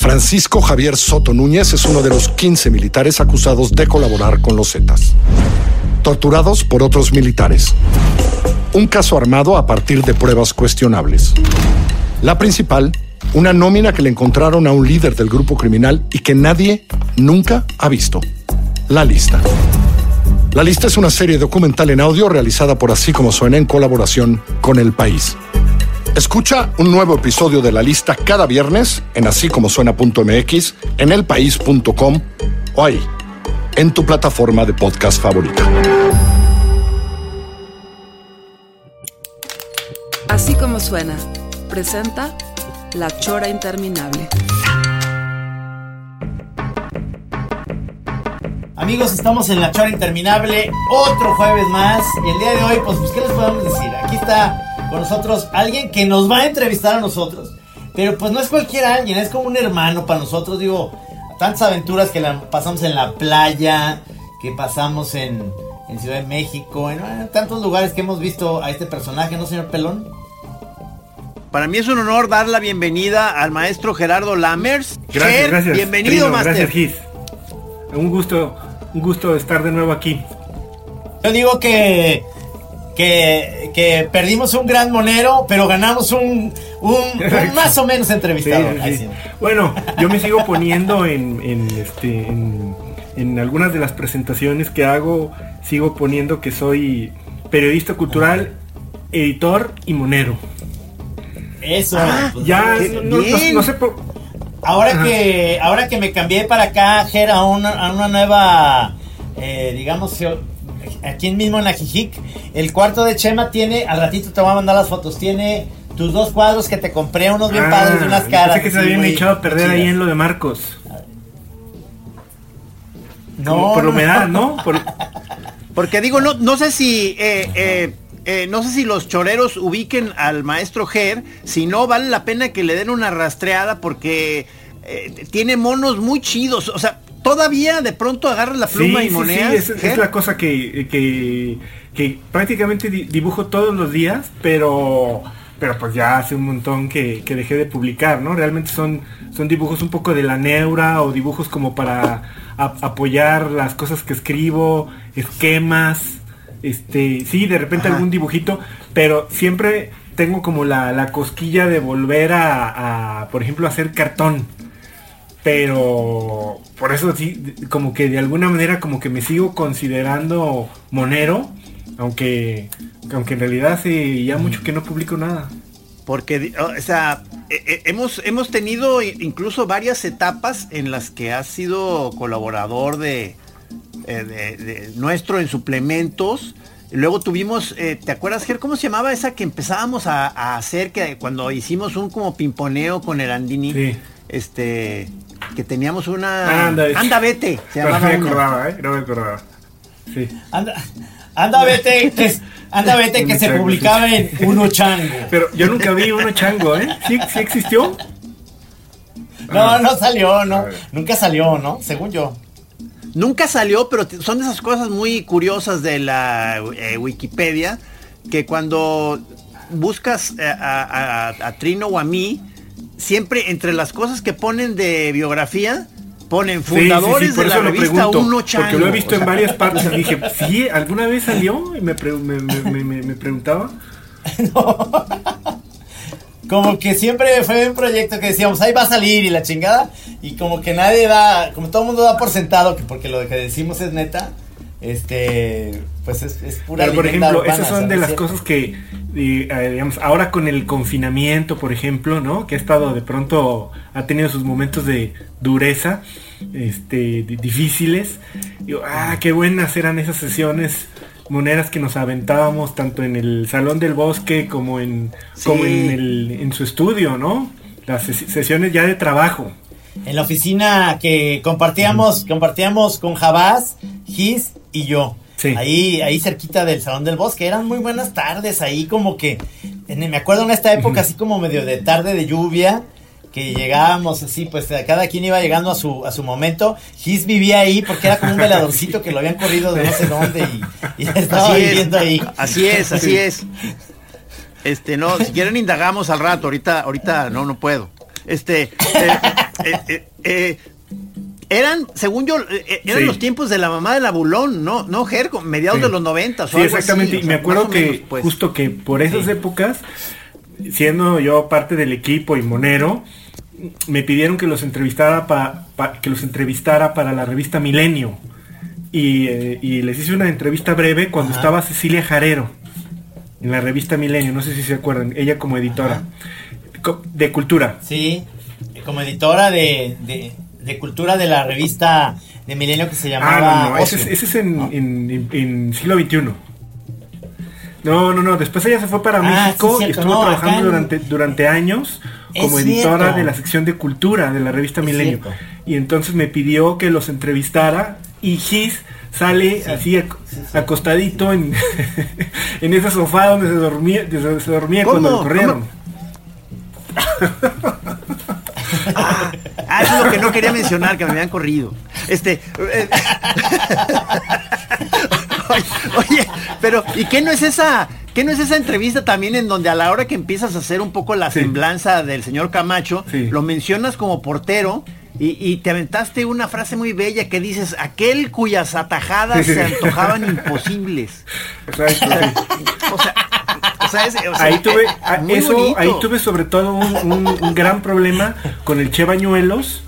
Francisco Javier Soto Núñez es uno de los 15 militares acusados de colaborar con los Zetas. Torturados por otros militares. Un caso armado a partir de pruebas cuestionables. La principal, una nómina que le encontraron a un líder del grupo criminal y que nadie nunca ha visto. La lista. La lista es una serie documental en audio realizada por Así como suena en colaboración con El País. Escucha un nuevo episodio de la lista cada viernes en así como suena.mx, en elpaís.com o ahí, en tu plataforma de podcast favorita. Así como suena, presenta La Chora Interminable. Amigos, estamos en La Chora Interminable, otro jueves más. Y el día de hoy, pues, pues, ¿qué les podemos decir? Aquí está con nosotros alguien que nos va a entrevistar a nosotros. Pero pues no es cualquier alguien, es como un hermano para nosotros. Digo, tantas aventuras que la pasamos en la playa, que pasamos en, en Ciudad de México, en, en tantos lugares que hemos visto a este personaje, ¿no, señor Pelón? Para mí es un honor dar la bienvenida al maestro Gerardo Lammers. Gracias, Ger, gracias. Bienvenido, Trino, Master. Gracias, Gis. Un gusto, un gusto estar de nuevo aquí. Yo digo que, que, que perdimos un gran monero, pero ganamos un, un, un más o menos entrevistado. Sí, sí. Bueno, yo me sigo poniendo en, en, este, en, en algunas de las presentaciones que hago, sigo poniendo que soy periodista cultural, editor y monero. Eso. Ah, pues, Ya, qué no, no- bien. no sé por... Ahora Ajá. que, ahora que me cambié para acá, Ger, a una, a una nueva, eh, digamos, aquí mismo en Ajijic, el cuarto de Chema tiene, al ratito te voy a mandar las fotos, tiene tus dos cuadros que te compré, unos bien Ah, padres de unas caras. Pensé que se habían echado a perder ahí en lo de Marcos. No, Como por la no. humedad, ¿no? Por- Porque digo, no, no sé si eh, eh, eh, no sé si los choreros ubiquen al maestro Ger, si no vale la pena que le den una rastreada porque eh, tiene monos muy chidos. O sea, todavía de pronto agarras la pluma sí, y sí, monedas. sí, es, es la cosa que, que, que prácticamente di- dibujo todos los días, pero pero pues ya hace un montón que, que dejé de publicar, ¿no? Realmente son, son dibujos un poco de la neura o dibujos como para a- apoyar las cosas que escribo, esquemas, este, sí, de repente Ajá. algún dibujito, pero siempre tengo como la, la cosquilla de volver a, a, por ejemplo, hacer cartón pero por eso sí como que de alguna manera como que me sigo considerando monero aunque aunque en realidad hace ya mucho que no publico nada Porque, o sea, eh, eh, hemos, hemos tenido incluso varias etapas en las que has sido colaborador de, eh, de- de nuestro en suplementos. Luego tuvimos, eh, ¿te acuerdas, Ger? ¿Cómo se llamaba esa que empezábamos a, a hacer que cuando hicimos un como pimponeo con el Andini? Sí. Este, que teníamos una... Anda, Anda, vete. Se no llamaba me acordaba eh no me acordaba sí Anda, anda, vete, que, anda, vete, que se chango, publicaba sí. en Uno Chango. pero yo nunca vi uno chango eh sí, sí existió No, Ah. no salió, no. Nunca salió, ¿no? Según yo. Nunca salió, pero son de esas cosas muy curiosas de la eh, Wikipedia, que cuando buscas eh, a, a- a- a Trino o a mí, siempre entre las cosas que ponen de biografía, ponen Sí, sí, sí, fundadores por de la eso revista pregunto, Uno Chango. porque lo he visto O sea, en varias partes y dije sí alguna vez salió y me, pre- me, me- me- me- me preguntaba Como que siempre fue un proyecto que decíamos, ahí va a salir y la chingada. Y como que nadie da, como todo el mundo da por sentado que porque lo que decimos es neta, este, pues es, es pura Pero por ejemplo, urbana, esas son de las cosas que, eh, digamos, ahora con el confinamiento, por ejemplo, ¿no? Que ha estado de pronto, ha tenido sus momentos de dureza, este, di- difíciles. Digo, ah, qué buenas eran esas sesiones monedas que nos aventábamos tanto en el salón del bosque como en, como en, el, en su estudio, ¿no? Las sesiones ya de trabajo. En la oficina que compartíamos, compartíamos con Jabás, Gis y yo. Ahí, ahí cerquita del Salón del Bosque. Eran muy buenas tardes ahí, como que. me acuerdo en esta época, así como medio de tarde de lluvia que llegábamos así, pues cada quien iba llegando a su, a su momento. Gis vivía ahí porque era como un veladorcito que lo habían corrido de no sé dónde y, estaba viviendo ahí. Así es, así es. Este, no, si quieren indagamos al rato, ahorita, ahorita no, no puedo. Este, eh, eh, eh, eran, según yo, eran los tiempos de la mamá de la Bulón, ¿no? No, Ger, mediados de los 90. Sí, exactamente. y me acuerdo que pues. justo que por esas épocas, siendo yo parte del equipo y monero, me pidieron que los entrevistara para que los entrevistara para la revista Milenio. Y, y les hice una entrevista breve cuando estaba Cecilia Jarero en la revista Milenio, no sé si se acuerdan, ella como editora de cultura. Sí, como editora de, de, cultura de la revista de Milenio que se ah, llamaba... Ah, no, ese, es, en, siglo XXI. No, no, no, después ella se fue para ah, México y estuvo trabajando durante, durante años como editora de la sección de cultura de la revista Milenio. Y entonces me pidió que los entrevistara y Gis sale así acostadito en, en ese sofá donde se dormía, se, dormía cuando lo corrieron. Ah, ah, eso es lo que no quería mencionar, que me habían corrido. Este. Eh, oye, pero, ¿y qué no es esa? ¿Qué no es esa entrevista también en donde a la hora que empiezas a hacer un poco la semblanza del señor Camacho, lo mencionas como portero y, te aventaste una frase muy bella que dices, aquel cuyas atajadas se antojaban imposibles. O sea, ahí tuve eso, ahí tuve sobre todo un, gran problema con el Che Bañuelos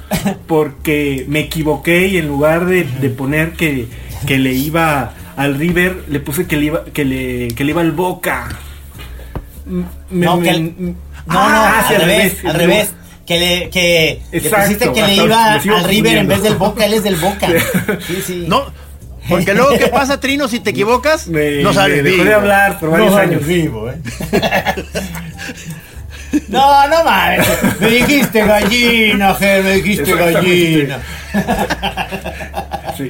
porque me equivoqué y en lugar de, poner que, que, le iba al River le puse que le iba que le, que le iba al Boca. no, no, ah, al, revés, al revés que le, que pusiste que le iba al River en vez del Boca, él es del Boca. Sí, sí. No, porque luego, ¿qué pasa, Trino, si te equivocas? no sabes. Dejó de hablar por varios años. Vivo, ¿eh? No, no mames. Me dijiste gallina, Ger, me dijiste gallina.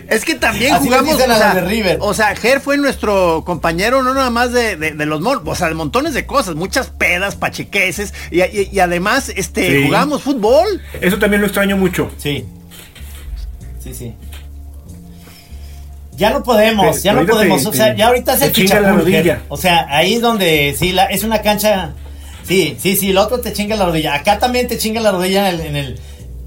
Es que también jugamos. O sea, de River. o sea, Ger fue nuestro compañero, no nada más de, de, los o sea, de montones de cosas, muchas pedas, pachequeses, y, además, este, jugamos fútbol. Eso también lo extraño mucho. Sí. Sí, sí. Ya no podemos, ya no podemos. o sea, ya ahorita se chinga la rodilla. O sea, ahí es donde sí, la, es una cancha. Sí, sí, sí, el otro te chinga la rodilla. Acá también te chinga la rodilla en el, en el,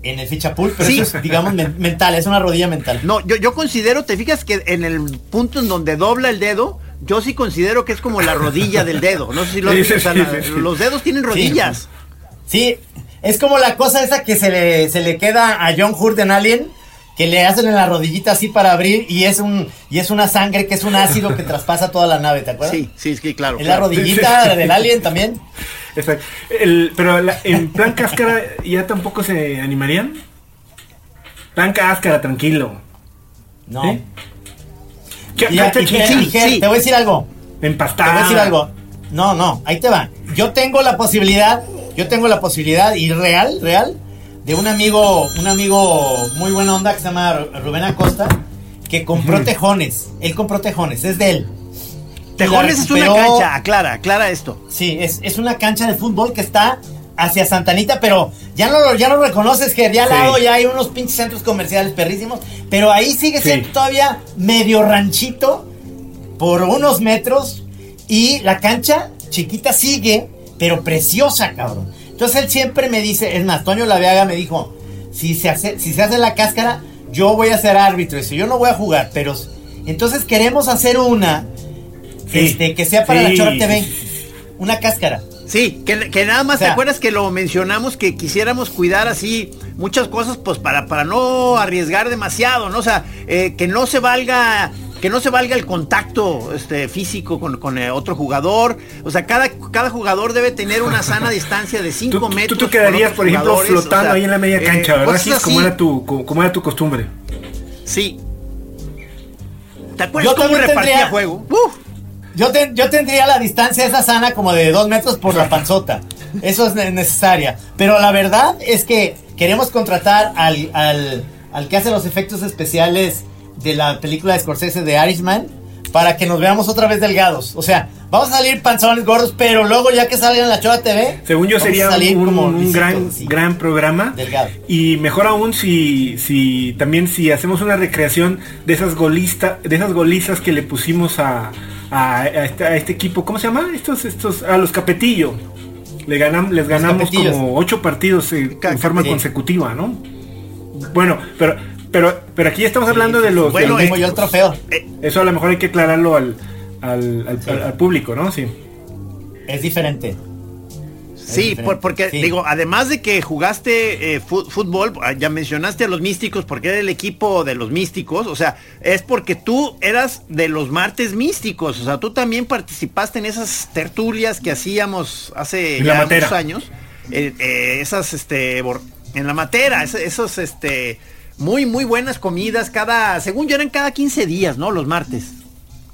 en el fichapul, pero eso es, digamos, mental, es una rodilla mental. No, yo, yo considero, te fijas que en el punto en donde dobla el dedo, yo sí considero que es como la rodilla del dedo. No sé si lo los dedos tienen rodillas. Sí, es como la cosa esa que se le, se le queda a John Hurt en Alien que le hacen en la rodillita así para abrir y es un y es una sangre que es un ácido que traspasa toda la nave, ¿te acuerdas? Sí, sí, sí, claro. En la rodillita del alien también. Exacto. pero en plan cáscara ya tampoco se animarían. Plan cáscara, tranquilo. No. ¿Eh? te voy a decir algo. Empastada. Te voy a decir algo. No, no, ahí te va. Yo tengo la posibilidad, yo tengo la posibilidad y real, real de un amigo, un amigo muy buena onda que se llama Rubén Acosta, que compró tejones. Él compró tejones, es de él. Tejones es una cancha, aclara, aclara esto. Sí, es, una cancha de fútbol que está hacia Santanita, pero ya no, ya no reconoces que de al lado ya hay unos pinches centros comerciales perrísimos, pero ahí sigue siendo todavía medio ranchito por unos metros y la cancha chiquita sigue, pero preciosa, cabrón. Entonces él siempre me dice, es más, Toño Laveaga me dijo, si se hace, si se hace la cáscara, yo voy a ser árbitro. Dice, yo no voy a jugar, pero entonces queremos hacer una este, que sea para la Chora TV. Una cáscara. Sí, que, nada más te acuerdas que lo mencionamos que quisiéramos cuidar así muchas cosas, pues para, para no arriesgar demasiado, ¿no? O sea, eh, que no se valga que no se valga el contacto este, físico con, eh, otro jugador. O sea, cada, cada jugador debe tener una sana distancia de 5 metros. Tú te quedarías, por ejemplo, flotando ahí en la media cancha, eh, ¿verdad? Así como era, tu, como, era tu costumbre. Sí. ¿Te acuerdas cómo repartía juego? Uf. Yo, ten- yo tendría la distancia esa sana como de dos metros por la panzota. Eso es ne- necesaria. Pero la verdad es que queremos contratar al, al, al que hace los efectos especiales de la película de Scorsese de Irishman para que nos veamos otra vez delgados. O sea, vamos a salir panzones gordos, pero luego ya que salgan la Chora TV, Según yo sería un, como un lisitos, gran, gran programa. Delgado. Y mejor aún si, si también si hacemos una recreación de esas golista, de esas golizas que le pusimos a, a, a este, a este equipo. ¿Cómo se llama? Estos, estos, a los Capetillo. Le ganam- les ganamos como ocho partidos eh, en forma sí. consecutiva, ¿no? Bueno, pero, pero, pero aquí estamos hablando de los. Bueno, de los Como yo el trofeo. Eso a lo mejor hay que aclararlo al, al, al- Sí. al- al público, ¿no? Sí. Es diferente. Sí, por- porque Sí. digo, además de que jugaste eh, fútbol, ah, ya mencionaste a los místicos porque era el equipo de los místicos, o sea, es porque tú eras de los martes místicos, o sea, tú también participaste en esas tertulias que hacíamos hace ya muchos años, eh, eh, esas, este, en la matera, es- esos, este, muy, muy buenas comidas cada, según yo eran cada 15 días, ¿no? Los martes.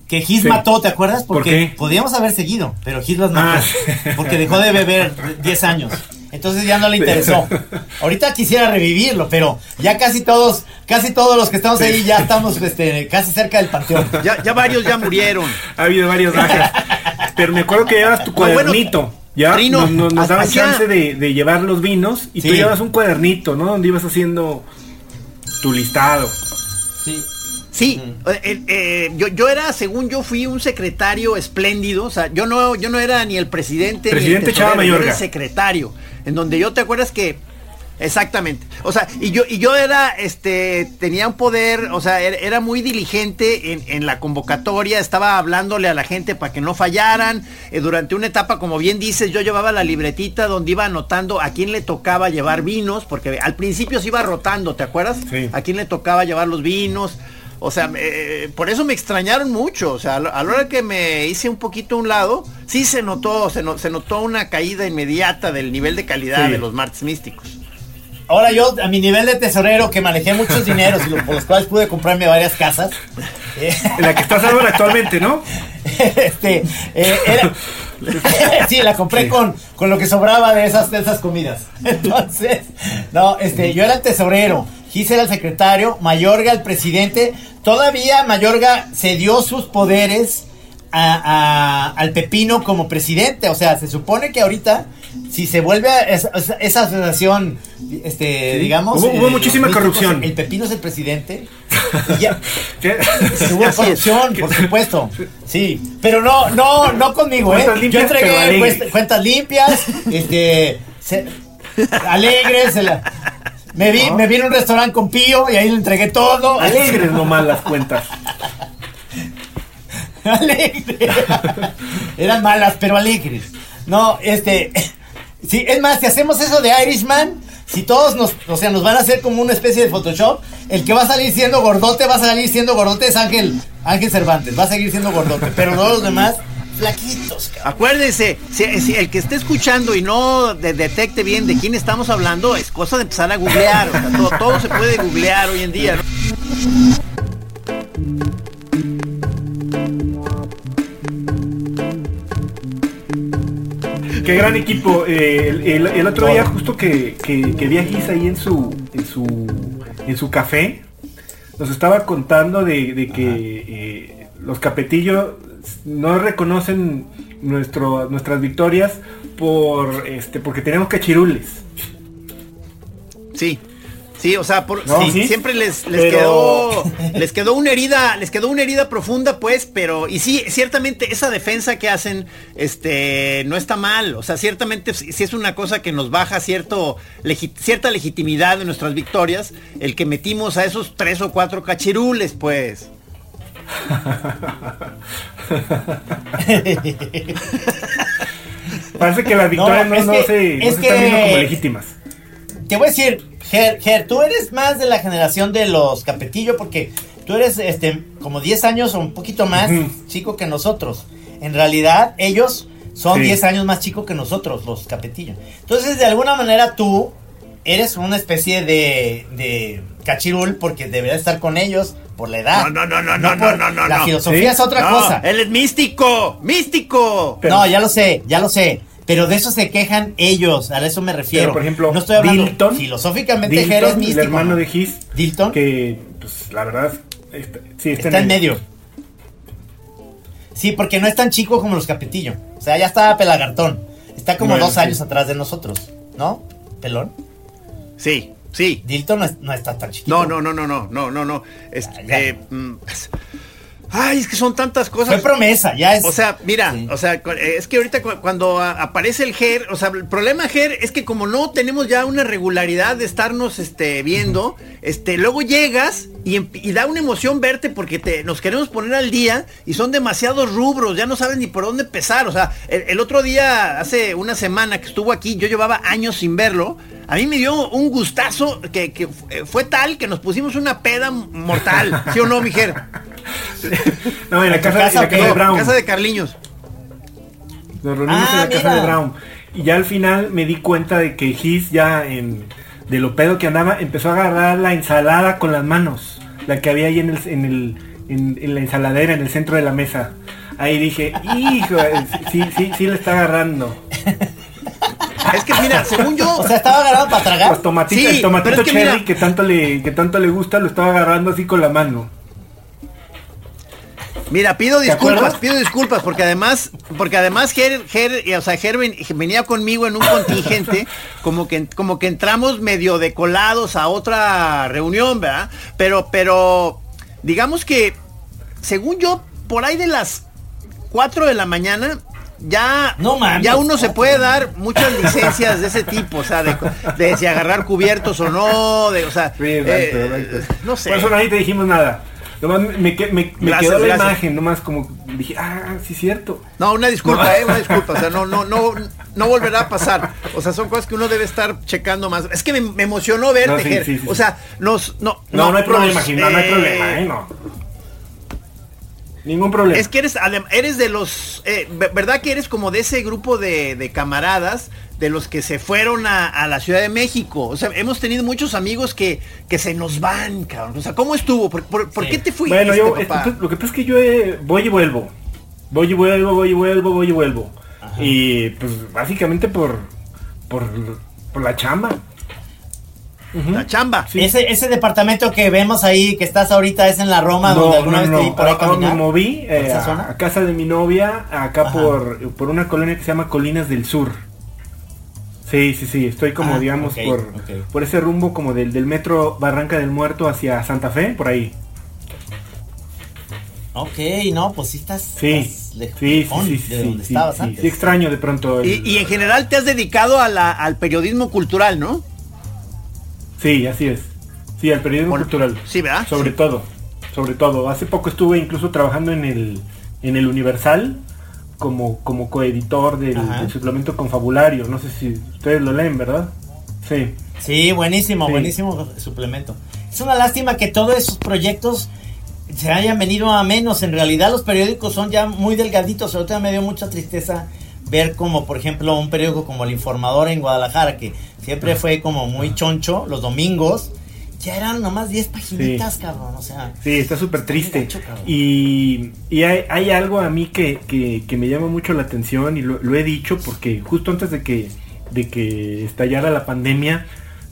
Que Gis Sí. mató, ¿te acuerdas? ¿Por Porque podíamos haber seguido, pero Gis las mató. Ah. Porque dejó de beber 10 años. Entonces ya no le interesó. Ahorita quisiera revivirlo, pero ya casi todos, casi todos los que estamos ahí ya estamos este, casi cerca del panteón. Ya, ya varios ya murieron. Ha habido varios bajas. Pero me acuerdo que llevabas tu cuadernito. ya Trino, nos, nos- nos daban chance de, de llevar los vinos y tú llevas un cuadernito, ¿no? Donde ibas haciendo tu listado. Sí. Sí, eh, eh, yo, yo era, según yo fui un secretario espléndido, o sea, yo no, yo no era ni el presidente, Presidente ni el tesorero, Chava yo era Mayorga. el secretario, en donde yo te acuerdas que Exactamente. O sea, y yo, y yo era, este, tenía un poder, o sea, era, era muy diligente en, en la convocatoria, estaba hablándole a la gente para que no fallaran. Eh, durante una etapa, como bien dices, yo llevaba la libretita donde iba anotando a quién le tocaba llevar vinos, porque al principio se iba rotando, ¿te acuerdas? Sí. A quién le tocaba llevar los vinos. O sea, eh, por eso me extrañaron mucho. O sea, a la a la hora que me hice un poquito a un lado, sí se notó, se, no- se notó una caída inmediata del nivel de calidad Sí. de los martes místicos. Ahora yo, a mi nivel de tesorero, que manejé muchos dineros y por los cuales pude comprarme varias casas, eh, En la que estás ahora actualmente, ¿no? este, eh, era- sí, la compré con, con lo que sobraba de esas, de esas comidas. Entonces, no, este, yo era el tesorero, Gis era el secretario, Mayorga el presidente. Todavía Mayorga cedió sus poderes a- a- al Pepino como presidente. O sea, se supone que ahorita, si se vuelve a esa, asociación, este, digamos. Hubo- hubo eh, muchísima corrupción. El Pepino es el presidente. y ya. Hubo corrupción, por supuesto. Sí, pero no, no, no conmigo, ¿eh? Cuentas Yo entregué cuest- cuentas limpias, este, se- alegres. se la- me vi, me vi en un restaurante con Pío y ahí le entregué todo. Alegres nomás las cuentas. Alegres. Eran malas, pero alegres. No, este, sí, es más, si hacemos eso de Irishman, si todos nos, o sea, nos van a hacer como una especie de Photoshop, el que va a salir siendo gordote, va a salir siendo gordote es Ángel, Ángel Cervantes, va a seguir siendo gordote, pero todos los demás, flaquitos, cabrón. Acuérdense, si, si el que esté escuchando y no de- detecte bien de quién estamos hablando, es cosa de empezar a googlear. o sea, todo, todo se puede googlear hoy en día. ¿no? Qué gran equipo. Eh, el, el- el otro día justo que, que, que vi a Gis ahí en su, en su en su café, nos estaba contando de, de que eh, los capetillos no reconocen nuestro, nuestras victorias por este porque tenemos cachirules. Sí. Sí, o sea, por- No, sí, sí. siempre les, les Pero- quedó les quedó una herida, les quedó una herida profunda, pues, pero y sí, ciertamente esa defensa que hacen, este, no está mal, o sea, ciertamente sí es una cosa que nos baja cierto legi- cierta legitimidad de nuestras victorias, el que metimos a esos tres o cuatro cachirules, pues. Parece que las victorias no, es no que- se, no es se están viendo como legítimas. Te voy a decir, Ger, Ger, tú eres más de la generación de los Capetillo porque tú eres este como 10 años o un poquito más chico que nosotros. En realidad, ellos son Sí. 10 años más chicos que nosotros, los Capetillo. Entonces, de alguna manera tú eres una especie de, de cachirul porque deberías estar con ellos por la edad. No, no, no, no, no, por- no, no, La no. filosofía ¿Sí? es otra No, cosa. Él es místico, místico. Pero- no, ya lo sé, ya lo sé. Pero de eso se quejan ellos, a eso me refiero. Pero, por ejemplo, no estoy hablando Dilton, filosóficamente Dilton, Jerez es el hermano ¿no? de His, Dilton que pues la verdad está, sí, está, está en medio. Sí, porque no es tan chico como los Capetillo. O sea, ya está pelagartón. Está como Bueno, dos sí. años atrás de nosotros, ¿no? Pelón. Sí, sí. Dilton no, es- no está tan chiquito. No, no, no, no, no, no, no, no. Este, Ya. eh, mm, ay, es que son tantas Fue cosas. promesa, ya es. O sea, mira, Sí. o sea, es que ahorita cu- cuando aparece el GER, o sea, el problema GER es que como no tenemos ya una regularidad de estarnos este, viendo, este, luego llegas y, y da una emoción verte porque te, nos queremos poner al día y son demasiados rubros, ya no sabes ni por dónde empezar. O sea, el, el otro día, hace una semana que estuvo aquí, yo llevaba años sin verlo, a mí me dio un gustazo que, que eh, fue tal que nos pusimos una peda mortal, ¿sí o no, mi GER? No, en la ¿En tu casa, en la casa de Brown. casa de Carliños. Nos reunimos Ah, en la casa de Brown. Y ya al final me di cuenta de que His ya en de lo pedo que andaba empezó a agarrar la ensalada con las manos, la que había ahí en el en el en, en la ensaladera en el centro de la mesa. Ahí dije, hijo, sí, sí, sí le está agarrando. Es que mira, según yo, O sea, estaba agarrado para tragar. Sí, el tomatito pero es que cherry mira- que tanto le que tanto le gusta lo estaba agarrando así con la mano. Mira, pido ¿Te disculpas, pido disculpas, porque además, porque además Ger, Ger, eh, o sea, Ger ven- venía conmigo en un contingente, como que, como que entramos medio decolados a otra reunión, ¿verdad? Pero, pero, digamos que, según yo, por ahí de las 4 de la mañana, ya, No mames, ya uno se puede dar muchas licencias de ese tipo, o sea, de, de si agarrar cubiertos o no, de, o sea, Sí, eh, exacto, exacto. no sé. Por eso nadie te dijimos nada. Nomás me, me- me Gracias, quedó la gracias. imagen, nomás como dije, ah, sí cierto. No, una disculpa, eh, una disculpa. O sea, no, no, no, no volverá a pasar. O sea, son cosas que uno debe estar checando más. Es que me, me emocionó verte, No, sí, Ger. sí, sí, O sea, nos, no, No, no, hay problema, no, no hay eh, problema, eh, no. Ningún problema. Es que eres, eres de los, eh, ve- ¿verdad que eres como de ese grupo de, de camaradas de los que se fueron a, a la Ciudad de México? O sea, hemos tenido muchos amigos que, que se nos van, cabrón. O sea, ¿cómo estuvo? ¿Por, por- por Sí. qué te fuiste, bueno, yo, papá? esto- lo que pasa es que yo eh, voy y vuelvo. Voy y vuelvo, voy y vuelvo, voy y vuelvo. Y pues básicamente por, por, por la chamba. La chamba. Sí. Ese, ese departamento que vemos ahí, que estás ahorita, es en la Roma, donde alguna vez te vi por ahí Ahora me caminar. moví ¿Por eh, esa a, zona? a casa de mi novia, acá Ajá. por, por una colonia que se llama Colinas del Sur. Sí, sí, sí, estoy como Ah, digamos por, por ese rumbo como del, del metro Barranca del Muerto hacia Santa Fe, por ahí. Ok, no, pues sí estás, Sí, estás lejos sí, sí, sí, de sí, donde sí, estabas sí, antes. sí, extraño de pronto. el- Y, y en general te has dedicado a la- al periodismo cultural, ¿no? Sí, así es. Sí, al periodismo cultural. sí, ¿verdad? Sobre Sí. todo, sobre todo. Hace poco estuve incluso trabajando en el, en el Universal como, como coeditor del, suplemento confabulario. No sé si ustedes lo leen, ¿verdad? Sí. Sí, buenísimo, Sí. buenísimo suplemento. Es una lástima que todos esos proyectos se hayan venido a menos. En realidad los periódicos son ya muy delgaditos. Ahorita me dio mucha tristeza ver como, por ejemplo, un periódico como El Informador en Guadalajara, que siempre fue como muy choncho los domingos. Ya eran nomás 10 paginitas, cabrón. O sea, Sí, está súper triste. gacho. Y, y hay, hay algo a mí que, que- que me llama mucho la atención y lo, lo he dicho porque justo antes de que, de que estallara la pandemia,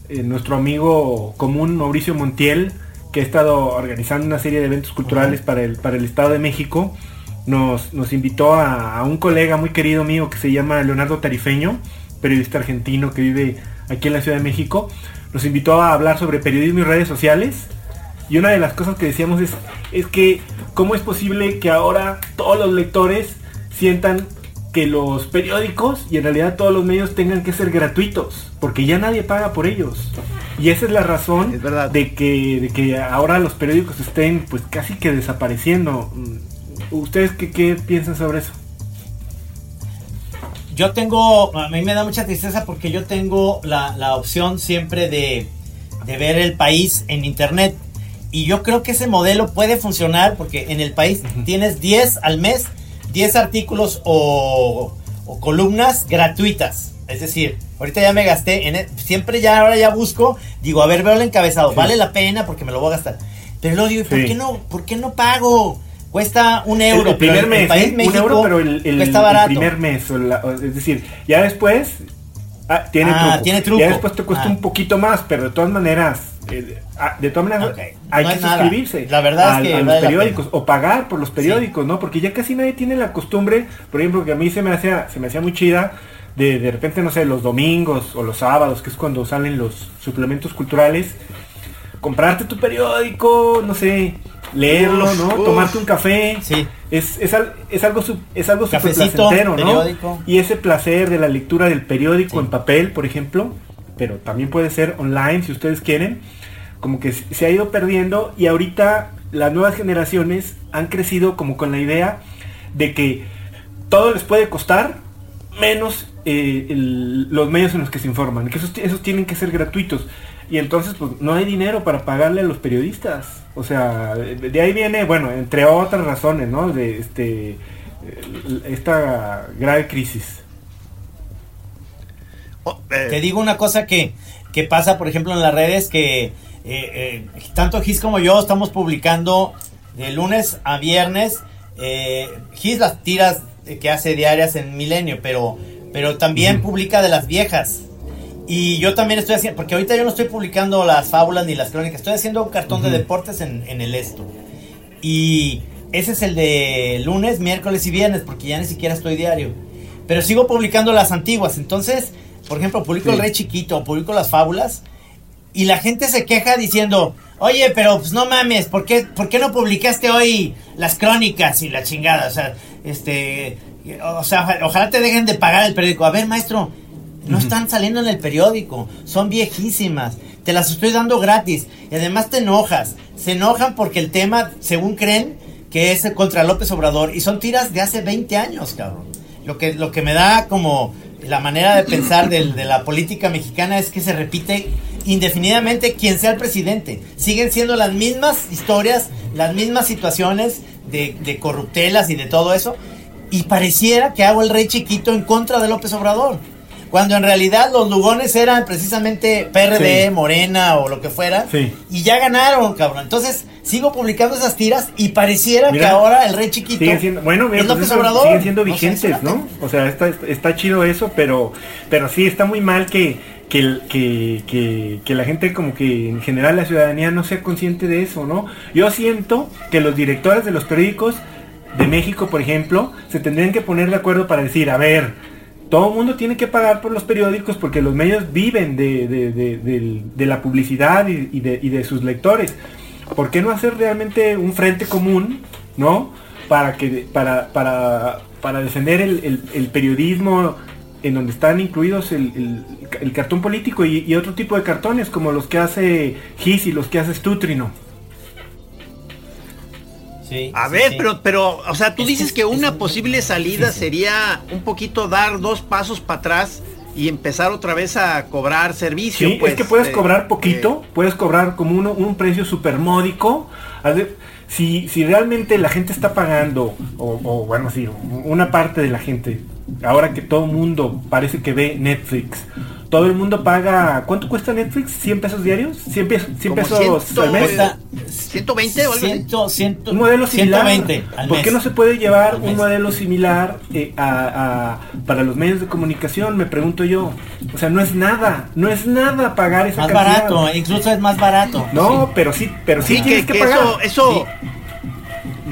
eh, nuestro amigo común Mauricio Montiel, que ha estado organizando una serie de eventos culturales para, el, para el Estado de México, nos, nos invitó a, a un colega muy querido mío que se llama Leonardo Tarifeño, periodista argentino que vive aquí en la Ciudad de México. Nos invitó a hablar sobre periodismo y redes sociales. Y una de las cosas que decíamos es, es que cómo es posible que ahora todos los lectores sientan que los periódicos y en realidad todos los medios tengan que ser gratuitos, porque ya nadie paga por ellos. Y esa es la razón Es verdad. de que, de que ahora los periódicos estén pues casi que desapareciendo. ¿Ustedes qué, qué piensan sobre eso? Yo tengo, a mí me da mucha tristeza porque yo tengo la, la opción siempre de, de ver el país en internet. Y yo creo que ese modelo puede funcionar porque en el país tienes 10 al mes, 10 artículos o, o columnas gratuitas. Es decir, ahorita ya me gasté, en e- siempre ya ahora ya busco, digo, a ver, veo el encabezado, vale la pena porque me lo voy a gastar. Pero luego digo, ¿por Sí. qué no, por qué no pago? Cuesta un euro. el, el primer mes, país ¿eh? México un euro, pero el, el- cuesta el barato. primer mes, o la- o- es decir, ya después ah, tiene, Ah, truco. tiene truco. Ya después te cuesta Ah. un poquito más, pero de todas maneras, eh, ah, de todas maneras hay No que nada. suscribirse La verdad es al- que a los periódicos o pagar por los periódicos, ¿no? Porque ya casi nadie tiene la costumbre, por ejemplo, que a mí se me hacía, se me hacía muy chida. De, de repente, no sé, los domingos o los sábados, que es cuando salen los suplementos culturales, comprarte tu periódico, no sé, leerlo, Uf, ¿no? uf. Tomarte un café. Sí. Es, es, es algo es algo súper ¿no? Y ese placer de la lectura del periódico Sí. en papel, por ejemplo, pero también puede ser online si ustedes quieren, como que se ha ido perdiendo y ahorita las nuevas generaciones han crecido como con la idea de que todo les puede costar menos eh, el- los medios en los que se informan, que esos, esos tienen que ser gratuitos. Y entonces pues no hay dinero para pagarle a los periodistas. O sea, de de ahí viene, bueno, entre otras razones, ¿no? De este eh, esta grave crisis. Oh, eh, Te digo una cosa que, que pasa, por ejemplo, en las redes, que eh, eh, tanto Gis como yo estamos publicando de lunes a viernes. Eh, Gis las tiras que hace diarias en Milenio, pero, pero también publica de las viejas. Y yo también estoy haciendo, porque ahorita yo no estoy publicando las fábulas ni las crónicas, estoy haciendo un cartón de deportes en, en el esto. Y ese es el de lunes, miércoles y viernes, porque ya ni siquiera estoy diario. Pero sigo publicando las antiguas. Entonces, por ejemplo, publico Sí. el Rey Chiquito, publico las fábulas. Y la gente se queja diciendo, oye, pero pues no mames, ¿por qué, ¿por qué no publicaste hoy las crónicas y la chingada? O sea, este, o sea, ojalá te dejen de pagar el periódico. A ver, maestro, no están saliendo en el periódico, son viejísimas, te las estoy dando gratis y además te enojas. Se enojan porque el tema, según creen, que es contra López Obrador y son tiras de hace 20 años, cabrón. Lo que, lo que me da como la manera de pensar de la política mexicana es que se repite indefinidamente quien sea el presidente. Siguen siendo las mismas historias, las mismas situaciones de, de corruptelas y de todo eso. Y pareciera que hago el rey chiquito en contra de López Obrador. Cuando en realidad los lugones eran precisamente PRD, Sí. Morena o lo que fuera. Sí. Y ya ganaron, cabrón. Entonces sigo publicando esas tiras y pareciera Mira, que ahora el rey chiquito siendo, bueno, mira, es pues López Obrador. siguen siendo O sea, vigentes, ¿no? O sea, está, está chido eso, pero, pero sí está muy mal que, que, el- que, que, que la gente como que en general la ciudadanía no sea consciente de eso, ¿no? Yo siento que los directores de los periódicos de México, por ejemplo, se tendrían que poner de acuerdo para decir, a ver, todo el mundo tiene que pagar por los periódicos porque los medios viven de, de- la publicidad y, de, sus lectores. ¿Por qué no hacer realmente un frente común, no? Para que para, para, para defender el, periodismo en donde están incluidos el, el- cartón político y, y otro tipo de cartones como los que hace Gis y los que hace Stutrino. Sí, A sí, ver, sí. pero, pero, o sea, tú Es dices que una posible salida difícil. sería un poquito dar dos pasos para atrás y empezar otra vez a cobrar servicio. Sí, pues, es que puedes eh, cobrar poquito, puedes cobrar como uno- un precio súper módico. Si, si realmente la gente está pagando, o, o, bueno, sí, una parte de la gente, ahora que todo el mundo parece que ve Netflix, todo el mundo paga, ¿cuánto cuesta Netflix? ¿100 pesos diarios? ¿100 pesos, 100 Como pesos ciento- al mes? Cuesta 120 o algo así. ciento, ciento, Un modelo similar. 120 al ¿Por qué no se puede llevar un modelo similar eh, a- a- para los medios de comunicación? Me pregunto yo. O sea, no es nada, no es nada pagar esa Más cantidad. barato, incluso es más barato. No, Sí. pero sí, pero sí, Sí, tienes que, que, que pagar. eso, eso,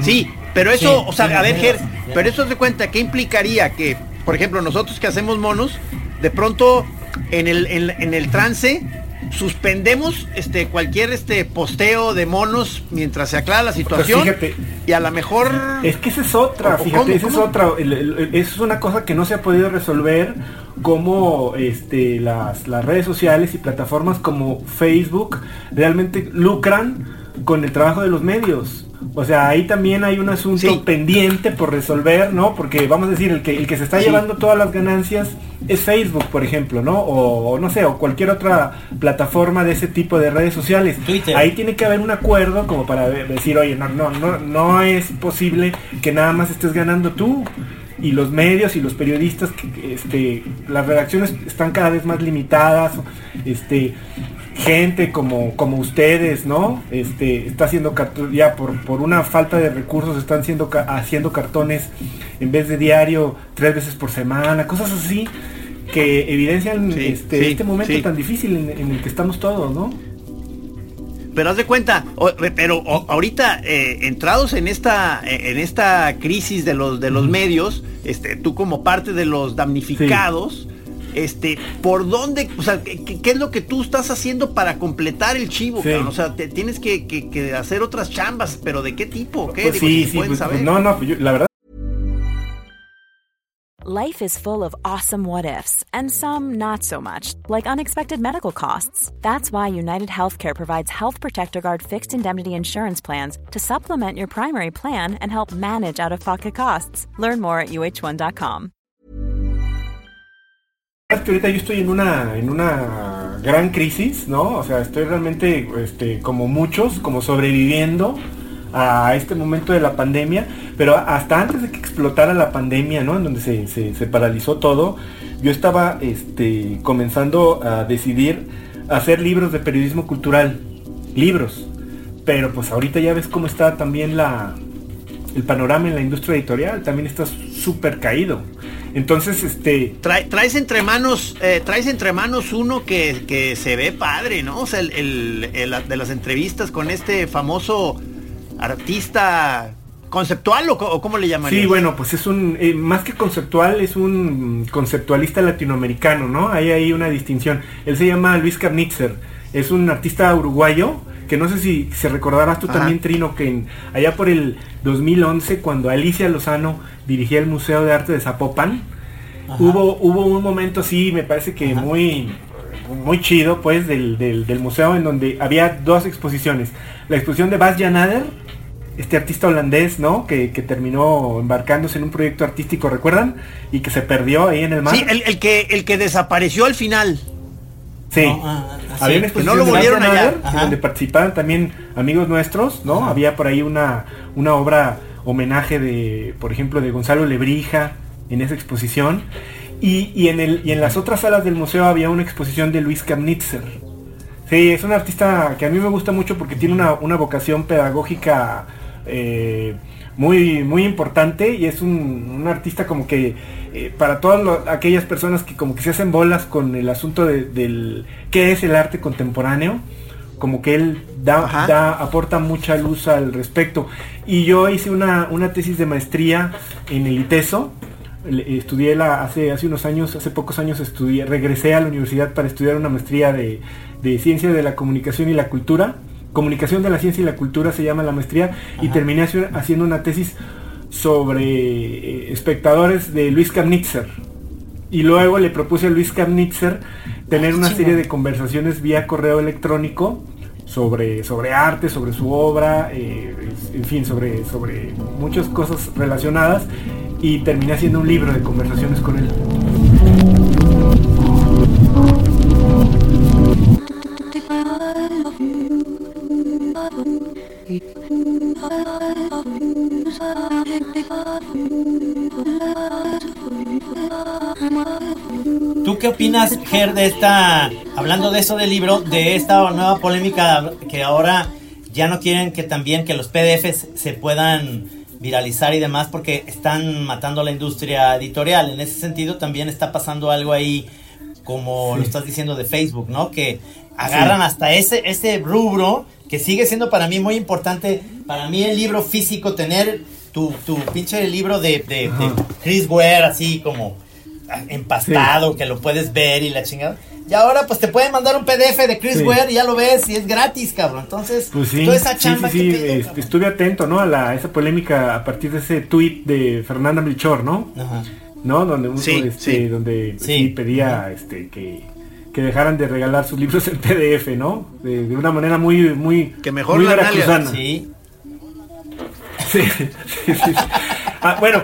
sí, pero eso, Sí, o sea, sí, a ver, Ger, pero eso de cuenta, ¿qué implicaría que, por ejemplo, nosotros que hacemos monos, de pronto en el, en, en el trance suspendemos este cualquier este posteo de monos mientras se aclara la situación fíjate. y a lo mejor Es que esa es otra, ¿O fíjate, esa es otra. el- el- el- es una cosa que no se ha podido resolver como este, las, las redes sociales y plataformas como Facebook realmente lucran con el trabajo de los medios. O sea, ahí también hay un asunto Sí. pendiente por resolver, ¿no? Porque vamos a decir, el que, el que se está Sí. llevando todas las ganancias es Facebook, por ejemplo, ¿no? O, o no sé, o cualquier otra plataforma de ese tipo de redes sociales. Twitter. Ahí tiene que haber un acuerdo como para decir, oye, no, no, no, no es posible que nada más estés ganando tú. Y los medios y los periodistas, que, este, las redacciones están cada vez más limitadas. Este, gente como, como ustedes, ¿no? Este, está haciendo ya por, por una falta de recursos están haciendo, haciendo cartones en vez de diario tres veces por semana, cosas así que evidencian este, este momento tan difícil en, el que estamos todos, ¿no? Pero haz de cuenta, pero ahorita eh, entrados en esta en esta crisis de los de los medios, este, tú como parte de los damnificados, este, ¿por dónde, o sea, qué, es lo que tú estás haciendo para completar el chivo, O sea, te, tienes que, que, hacer otras chambas, pero ¿de qué tipo? ¿Qué? Pues sí, sí, pues, pues, no, no, la verdad. Life is full of awesome what ifs, and some not so much, like unexpected medical costs. That's why United Healthcare provides Health Protector Guard fixed indemnity insurance plans to supplement your primary plan and help manage out of pocket costs. Learn more at uh1.com. que ahorita yo estoy en una, en una gran crisis, ¿no? O sea, estoy realmente, este, como muchos, como sobreviviendo a este momento de la pandemia, pero hasta antes de que explotara la pandemia, ¿no? En donde se, se, paralizó todo, yo estaba este, comenzando a decidir hacer libros de periodismo cultural, libros, pero pues ahorita ya ves cómo está también la, el panorama en la industria editorial, también está súper caído. Entonces, este. traes entre manos, eh, traes entre manos uno que, se ve padre, ¿no? O sea, el, de las entrevistas con este famoso artista conceptual o, cómo le llamarías? Sí, bueno, pues es un, eh, más que conceptual, es un conceptualista latinoamericano, ¿no? Hay ahí una distinción. Él se llama Luis Karnitzer, es un artista uruguayo que no sé si se recordarás tú también, Trino, que allá por el 2011, cuando Alicia Lozano dirigía el Museo de Arte de Zapopan, hubo, hubo un momento así, me parece que muy muy chido pues del, del, museo en donde había dos exposiciones. La exposición de Bas Janader, este artista holandés, ¿no? Que, terminó embarcándose en un proyecto artístico, ¿recuerdan? Y que se perdió ahí en el mar. Sí, el, que, el que desapareció al final. Sí. Ah, ah, había una exposición no lo volvieron allá, donde participaban también amigos nuestros, ¿no? Había por ahí una, una obra homenaje de, por ejemplo, de Gonzalo Lebrija en esa exposición. Y, en, el, y en las otras salas del museo había una exposición de Luis Kamnitzer. Sí, es un artista que a mí me gusta mucho porque tiene una, vocación pedagógica eh, muy, muy importante y es un, artista como que eh, para todas aquellas personas que como que se hacen bolas con el asunto de, del qué es el arte contemporáneo, como que él da, da, aporta mucha luz al respecto. Y yo hice una, una tesis de maestría en el ITESO, estudié la, hace, hace unos años, hace pocos años estudié, regresé a la universidad para estudiar una maestría de, de ciencia de la comunicación y la cultura. Comunicación de la ciencia y la cultura se llama la maestría. Y terminé haciendo una tesis sobre eh, espectadores de Luis Kamnitzer. Y luego le propuse a Luis Kamnitzer tener una serie de conversaciones vía correo electrónico sobre, sobre arte, sobre su obra, eh, en fin, sobre, sobre muchas cosas relacionadas y terminé haciendo un libro de conversaciones con él. ¿Tú qué opinas, Ger, de esta, hablando de eso del libro, de esta nueva polémica que ahora ya no quieren que también que los PDFs se puedan viralizar y demás porque están matando la industria editorial. En ese sentido también está pasando algo ahí como lo estás diciendo de Facebook, ¿no? Que agarran hasta ese, ese rubro que sigue siendo para mí muy importante. Para mí el libro físico, tener tu, tu pinche libro de, de, Chris Ware así como empastado, que lo puedes ver y la chingada. Y ahora pues te pueden mandar un PDF de Chris Ware y ya lo ves y es gratis, cabrón. Entonces, pues toda esa chamba que este, estuve atento, ¿no? A la, esa polémica a partir de ese tweet de Fernanda Melchor, ¿no? Ajá. ¿No? Donde uno, este, donde sí, pedía este que que dejaran de regalar sus libros en PDF, ¿no? De, una manera muy, muy, que mejor muy Sí. Sí, sí, sí. Ah, bueno,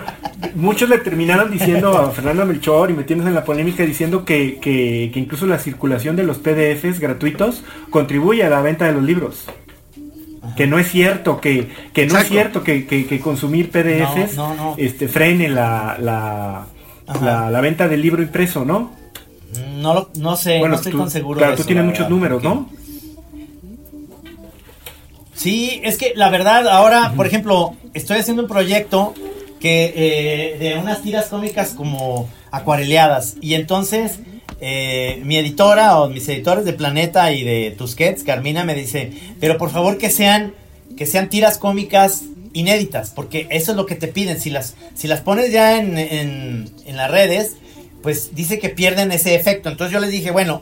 muchos le terminaron diciendo a Fernando Melchor y metiéndose en la polémica diciendo que, que, incluso la circulación de los PDFs gratuitos contribuye a la venta de los libros. Que no es cierto, que, que no es cierto que, que, consumir PDFs Este, frene la, la, la, venta del libro impreso, ¿no? No, no sé, no estoy tú, tan seguro. Claro, tú tienes muchos números, ¿no? Sí, es que la verdad, ahora, por ejemplo, estoy haciendo un proyecto que eh, de unas tiras cómicas como acuareleadas. Y entonces, eh, mi editora o mis editores de Planeta y de Tusquets, Carmina, me dice, pero por favor que sean, que sean tiras cómicas inéditas, porque eso es lo que te piden. Si las, si las pones ya en, en, en las redes, pues dice que pierden ese efecto. Entonces yo les dije, bueno,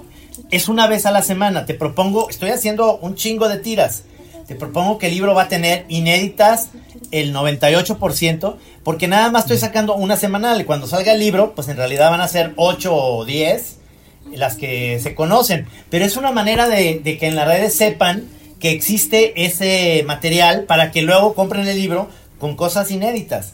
es una vez a la semana. Te propongo, estoy haciendo un chingo de tiras. Te propongo que el libro va a tener inéditas el 98%, porque nada más estoy sacando una semanal. Y cuando salga el libro, pues en realidad van a ser 8 o 10 las que se conocen. Pero es una manera de, de que en las redes sepan que existe ese material para que luego compren el libro con cosas inéditas.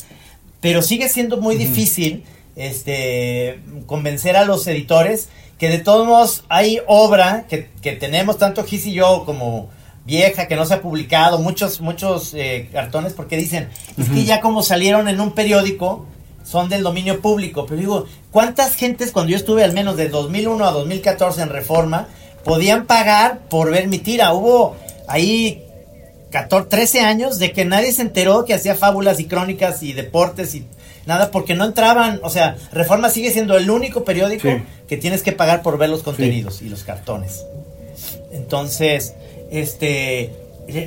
Pero sigue siendo muy difícil este, convencer a los editores que de todos modos hay obra que, que tenemos, tanto Gis y yo como vieja, que no se ha publicado, muchos, muchos eh, cartones, porque dicen, es que ya como salieron en un periódico, son del dominio público. Pero digo, ¿cuántas gentes cuando yo estuve al menos de 2001 a 2014 en Reforma, podían pagar por ver mi tira? Hubo ahí 14, 13 años de que nadie se enteró que hacía fábulas y crónicas y deportes y nada, porque no entraban, o sea, Reforma sigue siendo el único periódico Sí. que tienes que pagar por ver los contenidos y los cartones. Entonces, este,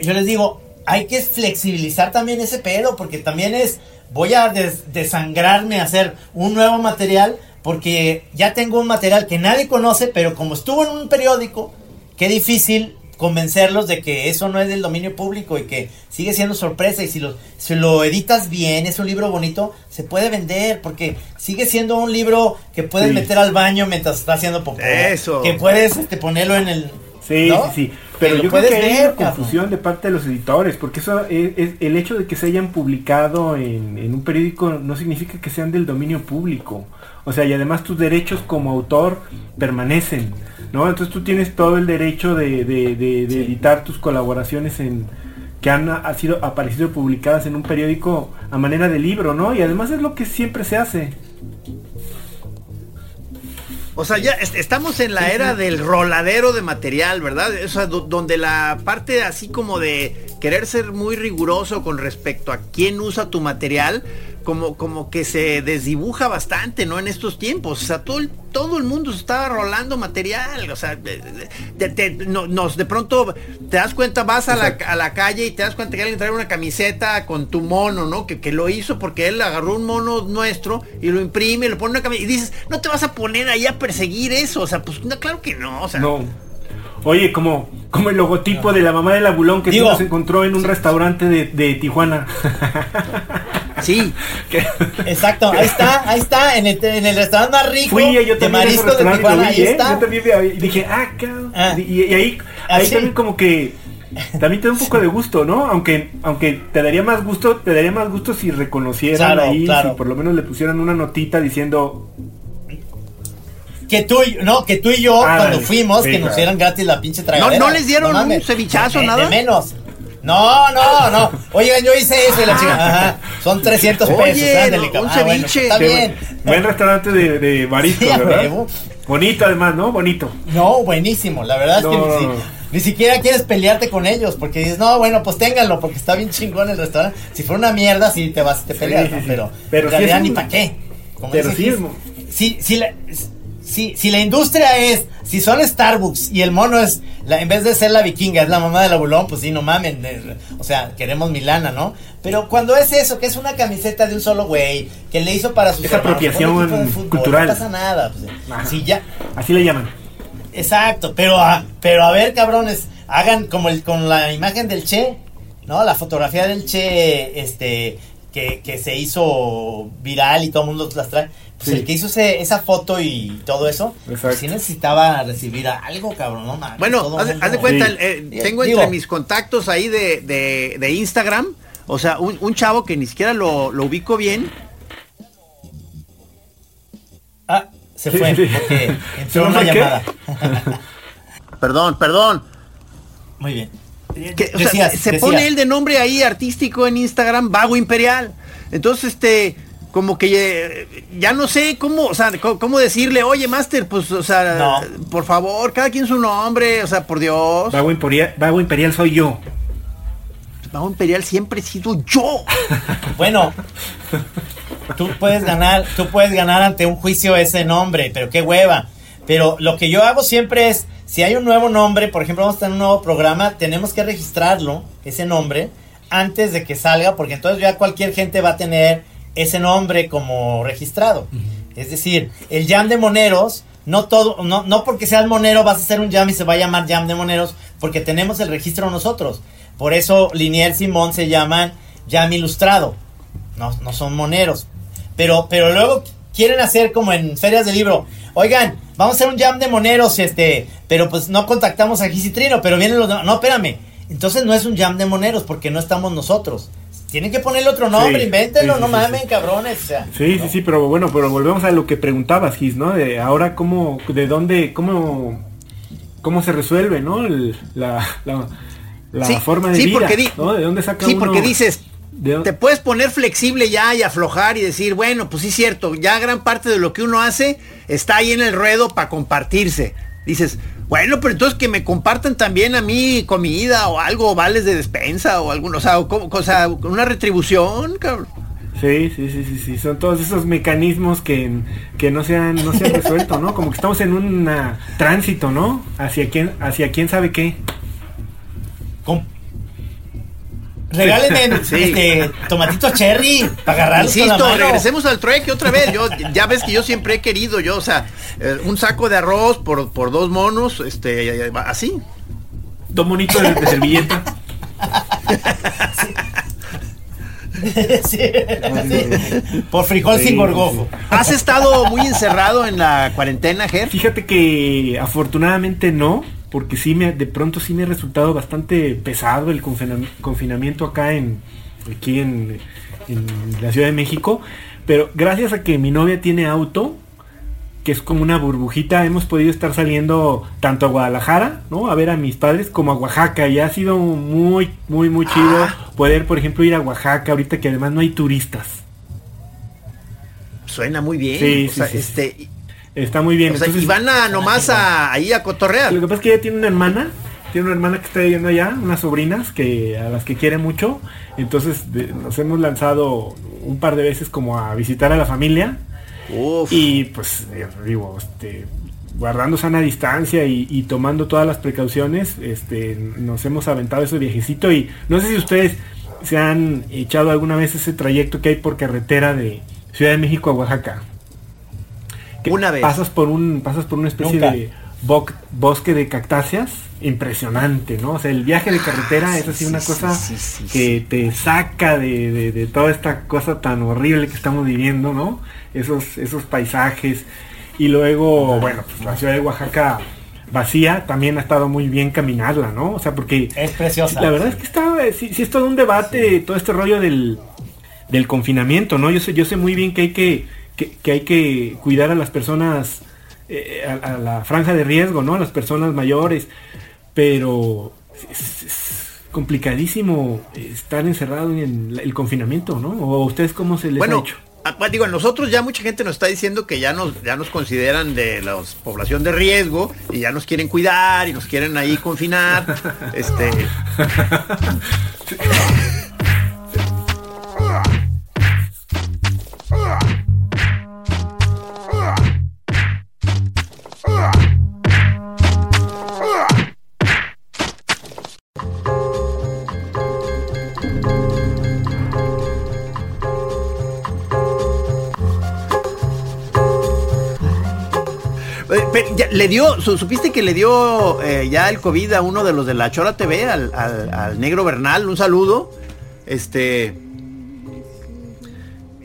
yo les digo, hay que flexibilizar también ese pedo, porque también es, voy a des- desangrarme a hacer un nuevo material, porque ya tengo un material que nadie conoce, pero como estuvo en un periódico, qué difícil convencerlos de que eso no es del dominio público y que sigue siendo sorpresa y si lo, si lo editas bien, es un libro bonito, se puede vender porque sigue siendo un libro que puedes Sí. meter al baño mientras estás haciendo popó. Eso. Que puedes este, ponerlo en el... Sí, ¿no? sí, sí. Pero yo creo que hay una confusión de parte de los editores, porque eso es, es- el hecho de que se hayan publicado en, en un periódico no significa que sean del dominio público. O sea, y además tus derechos como autor permanecen, ¿no? Entonces tú tienes todo el derecho de, de- de- de editar tus colaboraciones en que han ha sido aparecido publicadas en un periódico a manera de libro, ¿no? Y además es lo que siempre se hace. O sea, ya est- estamos en la era del roladero de material, ¿verdad? O sea, do- donde la parte así como de querer ser muy riguroso con respecto a quién usa tu material, como, como que se desdibuja bastante, ¿no? En estos tiempos. O sea, todo el, todo el mundo se está rolando material. O sea, de, de- de- no- nos de pronto te das cuenta, vas a la, a la calle y te das cuenta que alguien trae una camiseta con tu mono, ¿no? Que, que lo hizo porque él agarró un mono nuestro y lo imprime, lo pone en una camiseta y dices, no te vas a poner ahí a perseguir eso. O sea, pues no, claro que no. O sea, No. Oye, como, como el logotipo de la mamá del abulón que Digo- tú nos encontró en un restaurante de, de Tijuana. sí. Exacto, ahí está, ahí está, en el, en el restaurante más rico Fui yo de mariscos de Tijuana, vi, ahí ¿eh? está. Yo también dije, ah, cabrón. Ah. Y, y ahí, Ah, ahí sí. también como que también te da un poco de gusto, ¿no? Aunque aunque te daría más gusto, te daría más gusto si reconocieran Claro, ahí, claro. si por lo menos le pusieran una notita diciendo, Que tú, y- no, que tú y yo, Ah, cuando fuimos, Sí, que nos dieran gratis la pinche tragadera. ¿No les dieron un cevichazo, De- nada? De menos. No, no, no. Oigan, yo hice eso y la chica. Ajá. Son 300 pesos. Oye, ándale, un Ah, bueno, está "Qué bien. buen, buen restaurante de, de mariscos, Sí, ¿verdad? huevo. Bonito además, ¿no? Bonito. No, buenísimo. La verdad es que ni, siquiera quieres pelearte con ellos porque dices, no, bueno, pues ténganlo porque está bien chingón el restaurante. Si fuera una mierda, sí te vas y te Sí, peleas, sí, ¿no? sí. Pero, Pero en sí realidad ni para qué. Como Pero dice sí si, si, la, si, si la industria es, si son Starbucks y el mono es, la, en vez de ser la vikinga, es la mamá del abulón, pues sí, no mamen. eh, O sea, queremos Milana, ¿no? Pero cuando es eso, que es una camiseta de un solo güey, que le hizo para sus Es hermanos, apropiación fútbol, cultural. No pasa nada. Pues, si ya, Así le llaman. Exacto, pero a, pero a ver, cabrones, hagan como el con la imagen del Che, ¿no? La fotografía del Che, este, que, que se hizo viral y todo el mundo las trae. Pues Sí. el que hizo ese- esa foto y todo eso, pues sí necesitaba recibir algo, cabrón, no Bueno, haz, de cuenta, Sí. eh, Digo- tengo entre mis contactos ahí de, de- de Instagram, o sea, un, un chavo que ni siquiera lo, lo ubico bien. Ah, se Sí, fue, sí. porque ¿Se entró una qué? llamada. Perdón, perdón. Muy bien. Que, o sea, se decías. pone él de nombre ahí artístico en Instagram, Vago Imperial. Entonces, este, como que eh, ya no sé cómo, o sea, cómo, decirle, oye, Master, pues, o sea, No. por favor, cada quien su nombre, o sea, por Dios. Vago Imperial, Vago Imperial soy yo. Pavo Imperial siempre he sido yo. Bueno, tú puedes ganar, tú puedes ganar ante un juicio ese nombre, pero qué hueva. Pero lo que yo hago siempre es, si hay un nuevo nombre, por ejemplo, vamos a tener un nuevo programa, tenemos que registrarlo, ese nombre, antes de que salga, porque entonces ya cualquier gente va a tener ese nombre como registrado. Es decir, el jam de moneros, no todo, no, no porque seas monero vas a hacer un jam y se va a llamar jam de moneros, porque tenemos el registro nosotros. Por eso Linier Simón se llaman jam ilustrado. No, no son moneros. Pero, pero luego quieren hacer como en ferias de libro. Oigan, vamos a hacer un jam de moneros, este, pero pues no contactamos a Gisitrino, pero vienen los demás. No, espérame. Entonces no es un jam de moneros porque no estamos nosotros. Tienen que ponerle otro nombre, Sí, invéntenlo, sí, no sí, mamen, cabrones. O sea, Sí, ¿no? sí, sí, pero bueno, pero volvemos a lo que preguntabas, Gis, ¿no? De ahora cómo, de dónde, cómo, cómo se resuelve, ¿no? El- la, la, la forma de vida, porque ¿no? ¿De dónde saca Sí, uno? porque dices, te puedes poner flexible ya y aflojar y decir, bueno, pues sí es cierto, ya gran parte de lo que uno hace está ahí en el ruedo para compartirse. Dices, bueno, pero entonces que me compartan también a mí comida o algo, vales de despensa o alguno, o sea, o como- o sea, una retribución, cabrón. Sí, sí, sí, sí, sí, son todos esos mecanismos que, que no se han, no se han resuelto, ¿no? Como que estamos en un tránsito, ¿no? Hacia quién, hacia quién sabe qué. Com- Regálenme Sí. este tomatito cherry para agarrarlos con la Insisto, mano. regresemos al trueque otra vez. Yo, ya ves que yo siempre he querido, yo, o sea, eh, un saco de arroz por, por dos monos, este, así. Dos monitos de, de servilleta. Sí, sí. Por frijol Sí, sin gorgojo. ¿Has estado muy encerrado en la cuarentena, Ger? Fíjate que afortunadamente no, porque sí me, de pronto sí me ha resultado bastante pesado el confina- confinamiento acá en, aquí en, en la Ciudad de México, pero gracias a que mi novia tiene auto, que es como una burbujita, hemos podido estar saliendo tanto a Guadalajara, ¿no? A ver a mis padres, como a Oaxaca, y ha sido muy, muy, muy chido poder, por ejemplo, ir a Oaxaca, ahorita que además no hay turistas. Suena muy bien. Sí, o sí, sea, sí, este, Está muy bien. o sea, entonces- y van a nomás a, ahí a cotorrear. Lo que pasa es que ella tiene una hermana, tiene una hermana que está viviendo allá, unas sobrinas que a las que quiere mucho. Entonces de- nos hemos lanzado un par de veces como a visitar a la familia Uf. y pues eh, digo, este, guardando sana distancia y, y tomando todas las precauciones, este, nos hemos aventado ese viajecito y no sé si ustedes se han echado alguna vez ese trayecto que hay por carretera de Ciudad de México a Oaxaca. Una vez. Pasas por un, pasas por una especie Nunca. de bosque de cactáceas impresionante, ¿no? O sea, el viaje de carretera es así sí, una cosa sí, que te saca de, de- de toda esta cosa tan horrible que estamos viviendo, ¿no? Esos, esos paisajes. Y luego, bueno, pues la ciudad de Oaxaca vacía también ha estado muy bien caminarla, ¿no? O sea, porque Es preciosa. la verdad es que está, sí es todo un debate, todo este rollo del, del confinamiento, ¿no? Yo sé, yo sé muy bien que hay que, que, que hay que cuidar a las personas, eh, a, a la franja de riesgo, ¿no? A las personas mayores, pero es, es complicadísimo estar encerrado en el, confinamiento, ¿no? ¿O a ustedes cómo se les ha Bueno, hecho? a- pues, digo, a nosotros ya mucha gente nos está diciendo que ya nos, ya nos consideran de la población de riesgo y ya nos quieren cuidar y nos quieren ahí confinar. este, le dio, su- supiste que le dio eh, ya el COVID a uno de los de la Chora TV, al, al- negro Bernal, un saludo. Este.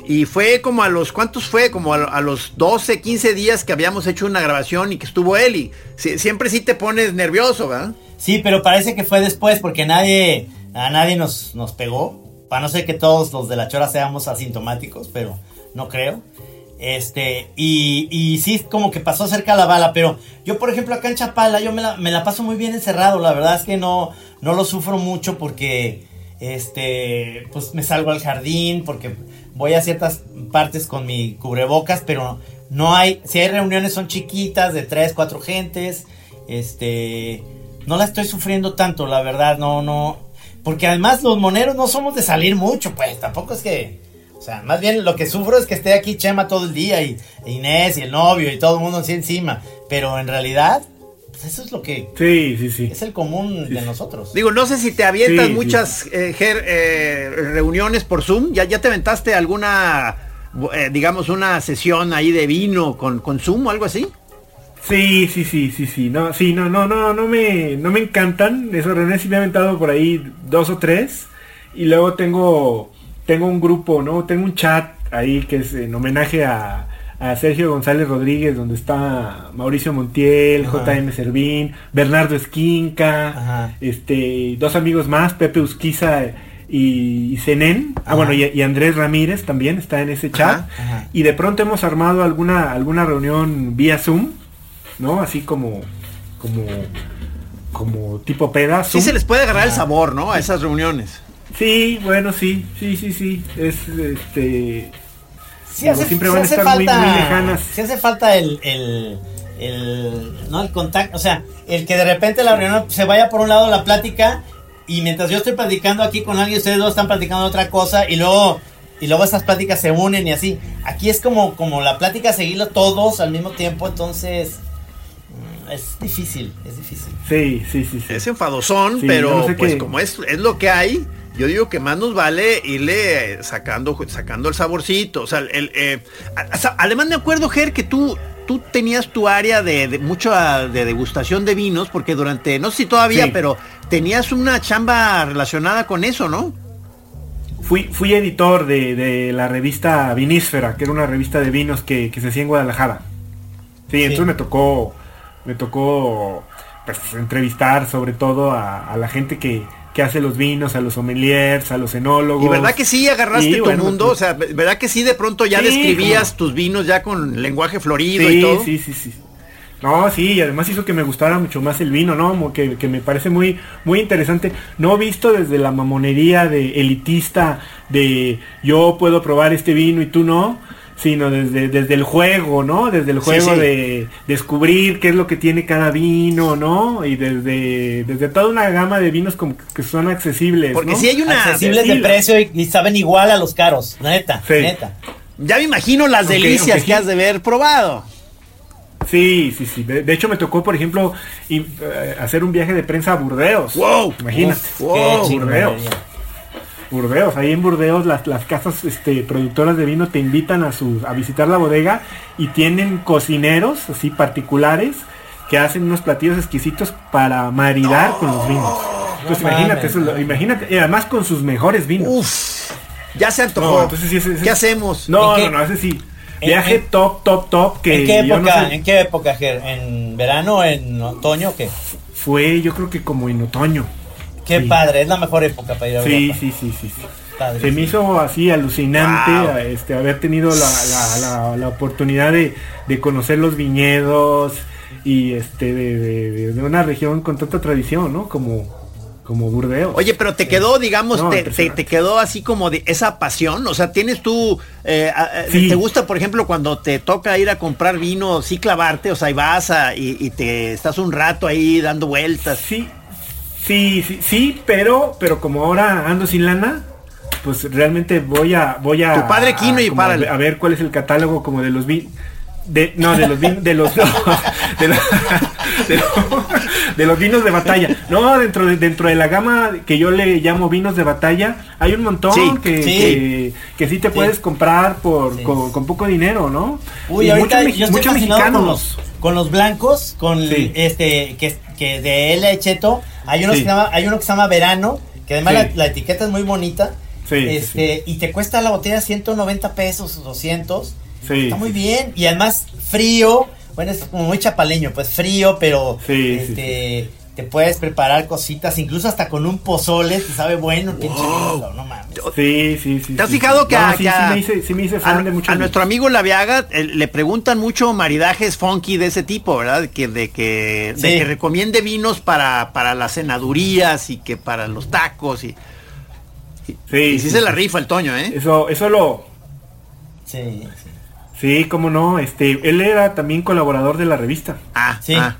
Y fue como a los, ¿cuántos fue? Como a, los 12, 15 días que habíamos hecho una grabación y que estuvo él. Y si- siempre sí te pones nervioso, ¿verdad? Sí, pero parece que fue después porque nadie, a nadie nos, nos pegó. Para no ser que todos los de la chora seamos asintomáticos, pero no creo. Este, y, y sí, como que pasó cerca la bala, pero yo, por ejemplo, acá en Chapala, yo me la, me la paso muy bien encerrado. La verdad es que no, no lo sufro mucho porque, este, pues me salgo al jardín, porque voy a ciertas partes con mi cubrebocas, pero no hay, si hay reuniones son chiquitas, de tres, cuatro gentes, este, no la estoy sufriendo tanto, la verdad, no, no. Porque además los moneros no somos de salir mucho, pues tampoco es que... O sea, más bien lo que sufro es que esté aquí Chema todo el día y e Inés y el novio y todo el mundo así encima. Pero en realidad, pues eso es lo que Sí, sí, sí. es el común de nosotros. Digo, no sé si te avientas Sí, muchas eh, Ger, eh, reuniones por Zoom. ¿Ya, ¿Ya te aventaste alguna, eh, digamos, una sesión ahí de vino con, con Zoom o algo así? Sí, sí, sí, sí, sí. No, sí, no, no, no, no me, no me encantan. Eso René sí me ha aventado por ahí dos o tres. Y luego tengo, tengo un grupo, ¿no? Tengo un chat ahí que es en homenaje a, a Sergio González Rodríguez, donde está Mauricio Montiel, Ajá. JM Servín, Bernardo Esquinca, Ajá. este, dos amigos más, Pepe Usquiza y, y Zenén. Ah, bueno, y, y Andrés Ramírez también está en ese chat. Ajá, ajá. Y de pronto hemos armado alguna, alguna reunión vía Zoom, ¿no? Así como, como, como tipo peda. Sí se les puede agarrar el sabor, ¿no? A esas reuniones. Sí, bueno, sí, sí, sí, sí. Es este. Sí hace, siempre sí van a estar muy- falta, muy lejanas. sí hace falta el, el, el, no el contacto, o sea, el que de repente la reunión se vaya por un lado la plática y mientras yo estoy platicando aquí con alguien, ustedes dos están platicando otra cosa y luego, y luego estas pláticas se unen y así. Aquí es como, como la plática seguirlo todos al mismo tiempo, entonces mm, es difícil, es difícil. Sí, sí, sí, sí. Es enfadosón, Sí, pero no sé pues qué- como es, es lo que hay, yo digo que más nos vale irle eh, sacando, sacando el saborcito. O sea, el, eh, además me acuerdo, Ger, que tú, tú tenías tu área de, de mucho ah, de degustación de vinos, porque durante, no sé si todavía, Sí. pero tenías una chamba relacionada con eso, ¿no? Fui, fui editor de, de la revista Vinísfera, que era una revista de vinos que, que se hacía en Guadalajara. Sí, entonces me tocó, me tocó pues, entrevistar sobre todo a, a la gente que, que hace los vinos, a los sommeliers, a los enólogos. Y verdad que sí agarraste tu bueno, mundo, pues, o sea, verdad que sí de pronto ya Sí, describías tus vinos ya con lenguaje florido y Sí, todo. sí, sí, sí. No, sí, y además hizo que me gustara mucho más el vino, ¿no? Que, que me parece muy, muy interesante. No visto desde la mamonería de elitista de yo puedo probar este vino y tú no, sino desde, desde el juego, ¿no? Desde el juego sí. de descubrir qué es lo que tiene cada vino, ¿no? Y desde, desde toda una gama de vinos como que son accesibles. Porque ¿no? si hay una... Accesibles de precio y, y saben igual a los caros, neta, Sí. neta. Ya me imagino las delicias que has de haber probado. Sí, sí, sí. De, de hecho me tocó, por ejemplo, y, eh, hacer un viaje de prensa a Burdeos. Wow. Imagínate. Uf, Wow, Burdeos. Burdeos, ahí en Burdeos las, las casas este, productoras de vino te invitan a, su, a visitar la bodega y tienen cocineros así particulares que hacen unos platillos exquisitos para maridar con los vinos. Entonces No imagínate, eso, lo- imagínate, y además con sus mejores vinos. Uf, ya se antojó. No, entonces sí, ese- ese- ¿Qué hacemos? No, ¿En qué- no, no, ese sí. Viaje en- top, top, top. Que ¿En qué yo época? sé- ¿En qué época, Ger? ¿En verano, en otoño o qué? Fue yo creo que como en otoño. Qué Sí. padre, es la mejor época para ir a Sí, Europa. sí, sí, sí. sí. Padre. Se me hizo así alucinante Wow. este, haber tenido la, la- la- la oportunidad de, de conocer los viñedos y este de, de- de una región con tanta tradición, ¿no? Como, como Burdeos. Oye, pero te quedó, digamos, No, te, te- quedó así como de esa pasión. O sea, tienes tú, eh, Sí. ¿te gusta, por ejemplo, cuando te toca ir a comprar vino, sí clavarte? O sea, y vas a, y, y te estás un rato ahí dando vueltas. Sí, sí, sí, sí, pero, pero como ahora ando sin lana, pues realmente voy a, voy a. Tu padre Quino y párale. A ver cuál es el catálogo como de los vinos. De, no, de los vinos, de los, no, de, los, de los- de los vinos de batalla. No, dentro de, dentro de la gama que yo le llamo vinos de batalla, hay un montón Sí, que, sí. que, que sí te puedes comprar por, con, con poco dinero, ¿no? Uy, Y ahorita muchos, yo estoy muchos fascinado con mexicanos. los, con los blancos, con este, que, que de L. Cheto, hay uno, Sí. que se llama, hay uno que se llama Verano, que además Sí. la, la etiqueta es muy bonita. Sí, este, y te cuesta la botella 190 pesos, 200. Sí, Está muy bien. Y además frío, bueno, es como muy chapaleño, pues frío, pero Sí, este, te puedes preparar cositas, incluso hasta con un pozole, te sabe bueno el pinche vino, no mames. Sí, sí, sí. ¿Te has sí, fijado sí. que, No, a, sí, que sí a- me hice, sí me hice a- de nuestro amigo Laviaga eh, le preguntan mucho maridajes funky de ese tipo, ¿verdad? Que, de que, de que recomiende vinos para, para las cenadurías y que para los tacos y, y, Sí, y sí, sí, se la rifa el Toño, ¿eh? Eso, eso lo, Sí, sí. sí, cómo no, este, él era también colaborador de la revista. Ah, Sí. ah.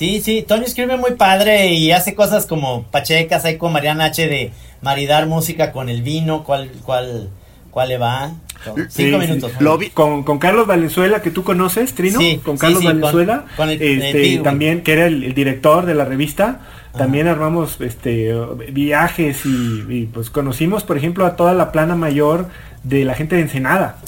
Sí, sí, Toño escribe muy padre y hace cosas como pachecas, ahí con Mariana H de maridar música con el vino, cuál, cuál, cuál le va. Cinco Sí, minutos. sí. Lo vi- Con, con Carlos Valenzuela, que tú conoces, Trino, Sí, con Carlos sí, Valenzuela, con el- este, el también, que era el, el director de la revista, también armamos este viajes y, y, pues conocimos, por ejemplo, a toda la plana mayor de la gente de Ensenada.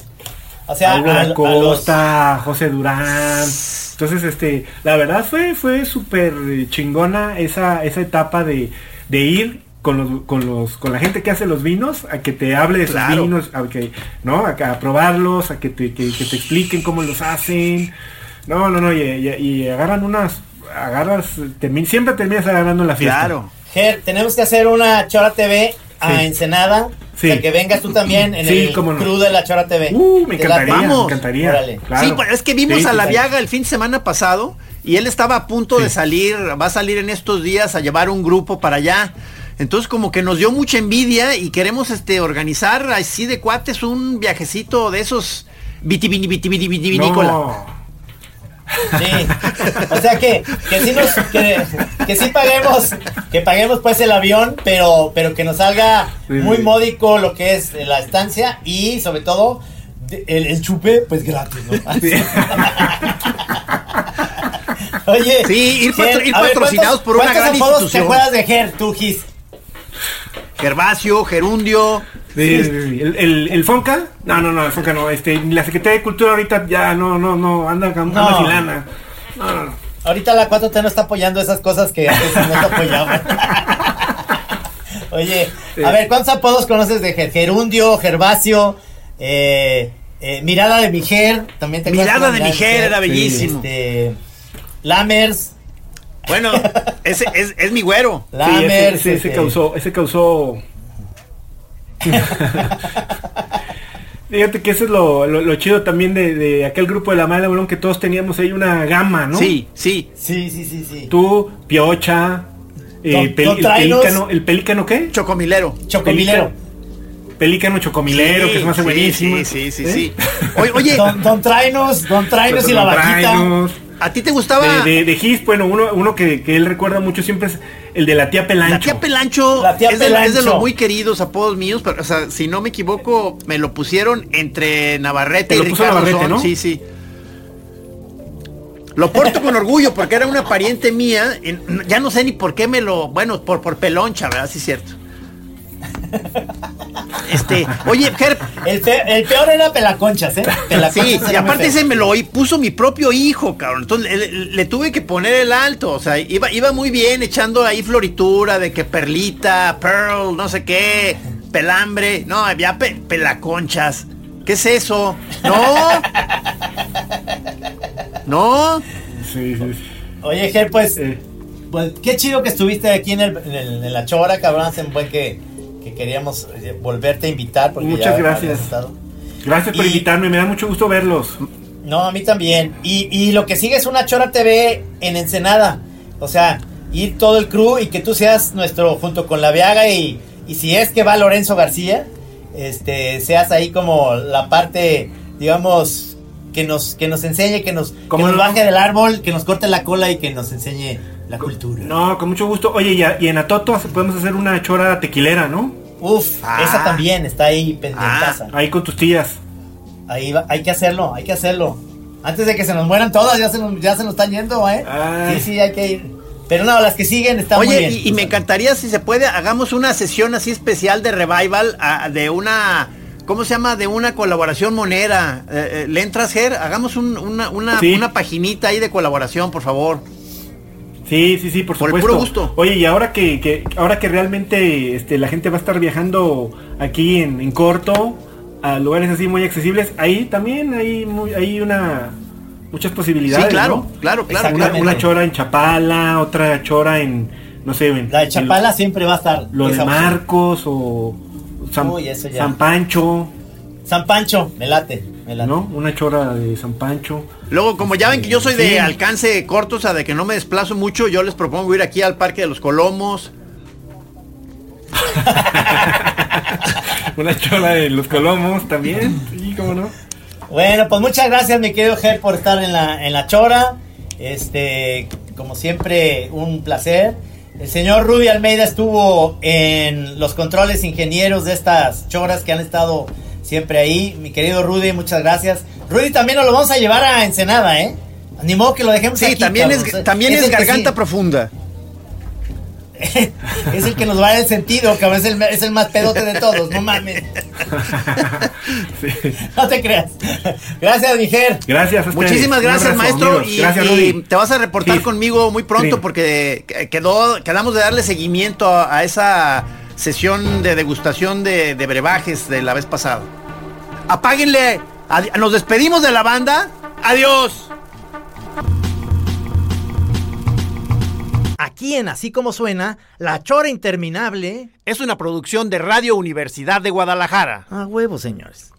O sea, los- Costa, José Durán. Entonces, este, la verdad fue, fue súper chingona esa, esa etapa de, de ir con los, con los, con la gente que hace los vinos, a que te hable de sus Claro. vinos, a que, ¿no? A, probarlos, a que te, que, que te expliquen cómo los hacen. No, no, no, y, y- y agarran unas, agarras, termi- siempre terminas agarrando la fiesta. Claro. Ger, tenemos que hacer una Chora TV a Sí. Ensenada. Sí. O sea, que vengas tú también en Sí, el no. crew de la Chora TV. Uh, me encantaría, Vamos. me encantaría. Órale. Claro. Sí, pues es que vimos Sí, a la. Viaga el fin de semana pasado y él estaba a punto Sí. de salir, va a salir en estos días a llevar un grupo para allá. Entonces como que nos dio mucha envidia y queremos este organizar así de cuates un viajecito de esos vitivini vitivini vitivinícola. No. Sí. O sea que, que sí nos, que, que sí paguemos, que paguemos pues el avión, pero, pero que nos salga Sí, muy sí. módico lo que es la estancia y sobre todo el, el chupe, pues gratis, ¿no? Oye, Sí, ir patro- ir ver, patrocinados ¿cuántos- por una cuántos gran apodos institución? te acuerdas de Ger, tú, Gis? Gervasio, Gerundio. ¿El, el, el Fonca? No, no, no, el Fonca no. Este, la Secretaría de Cultura ahorita ya no, no, no, anda, anda No. sin lana. No, no, no. Ahorita la 4T no está apoyando esas cosas que antes no se apoyaban. Oye, a ver, ¿cuántos apodos conoces de Ger- Gerundio, Gervasio, eh, eh, Mirada de Mijer? También te Mirada de Mijer era bellísimo. Este, Lammers, Bueno, ese es, es mi güero. Sí, Lammers. ese, ese, ese causó, ese causó. Fíjate que eso es lo, lo, lo chido también de, de aquel grupo de la mala Bolón que todos teníamos ahí una gama, ¿no? Sí, sí. Sí, sí, sí, sí. Tú, Piocha, eh, Pel- Don el pelícano, ¿el pelícano qué? Chocomilero. Chocomilero. Pelícano chocomilero, Sí, que se me hace sí, buenísimo. Sí, sí, sí, ¿Eh? sí. Oye, oye, Don, Don Trainos, Don Trainos y la Don vaquita. Trainos. ¿A ti te gustaba De, de, de Gis, bueno, uno, uno que, que él recuerda mucho siempre es el de la tía Pelancho. La tía Pelancho, La tía es, de, es de Pelancho. los muy queridos apodos míos, pero, o sea, si no me equivoco, me lo pusieron entre Navarrete Te y lo puso Ricardo Navarrete, Son. ¿no? Sí, sí. Lo porto con orgullo porque era una pariente mía. en- ya no sé ni por qué me lo. Bueno, por, por peloncha, ¿verdad? Sí, es cierto. Este, oye, Ger, El, pe- el peor era Pelaconchas, ¿eh? Pelaconchas Sí, y aparte ese me lo oí- puso mi propio hijo, cabrón. Entonces le, tuve que poner el alto. O sea, iba, iba muy bien echando ahí floritura de que perlita, pearl, no sé qué, pelambre. No, había pe- pelaconchas. ¿Qué es eso? No. No. Sí. Oye, Ger, pues, pues qué chido que estuviste aquí en, el, en, el- en la Chora, cabrón. Hace un buen que, que queríamos eh, volverte a invitar. Porque Muchas ya gracias. gracias por Y- invitarme, me da mucho gusto verlos. No, a mí también. Y, y lo que sigue es una Chora TV en Ensenada. O sea, ir todo el crew y que tú seas nuestro, junto con la Viaga y, y si es que va Lorenzo García, este, seas ahí como la parte, digamos, que nos, que nos enseñe, que nos, que ¿Cómo nos no? baje del árbol, que nos corte la cola y que nos enseñe la cultura. No, con mucho gusto. Oye, y, a- y en Atoto podemos hacer una chora tequilera, ¿no? Uf, Ah. esa también está ahí pendientaza. Ahí con tus tías. Ahí va, hay que hacerlo, hay que hacerlo. Antes de que se nos mueran todas, ya se nos, ya se nos están yendo, ¿eh? Ay. Sí, sí, hay que ir. Pero no, las que siguen están muy Oye, bien. y, y me encantaría si se puede, hagamos una sesión así especial de revival ah, de una. ¿Cómo se llama? De una colaboración monera. Eh, eh, ¿Le entras, Ger? Hagamos un- una, una, Sí. una paginita ahí de colaboración, por favor. Sí, sí, sí, por Por el supuesto. puro gusto. Oye, y ahora que, que- ahora que realmente este, la gente va a estar viajando aquí en, en corto a lugares así muy accesibles, ahí también hay muy, hay una muchas posibilidades. Sí, claro, ¿no? claro, claro, Una, chora en Chapala, otra chora en no sé, en La de en Chapala siempre va a estar. lo de opción. Marcos o San, Uy, eso ya. San Pancho, San Pancho, me late. ¿No? Una chora de San Pancho. Luego, como ya ven que yo soy de Sí. alcance corto, o sea, de que no me desplazo mucho, yo les propongo ir aquí al Parque de los Colomos. Una chora de los Colomos también. Sí, cómo no. Bueno, pues muchas gracias, mi querido Ger, por estar en la, en la chora. Este, como siempre, un placer. El señor Rudy Almeida estuvo en los controles ingenieros de estas choras que han estado siempre ahí. Mi querido Rudy, muchas gracias. Rudy también nos lo vamos a llevar a Ensenada, ¿eh? Ni modo que lo dejemos Sí, aquí, también es, también es, garganta sí- profunda. es el que nos va a dar el sentido, cabrón. Es el, es el más pedote de todos, no mames. Sí. No te creas. Gracias, Mijer. Gracias. a. Muchísimas gracias, abrazo, maestro. Y, gracias, y Rudy. te vas a reportar Sí. conmigo muy pronto Sí. porque quedó, quedamos de darle seguimiento a, a esa sesión de degustación de, de brebajes de la vez pasada. Apáguenle. Adi- Nos despedimos de la banda. Adiós. Aquí en Así Como Suena, La Chora Interminable. Es una producción de Radio Universidad de Guadalajara. A huevo, señores.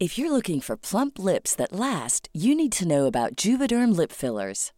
If you're looking for plump lips that last, you need to know about Juvederm lip fillers.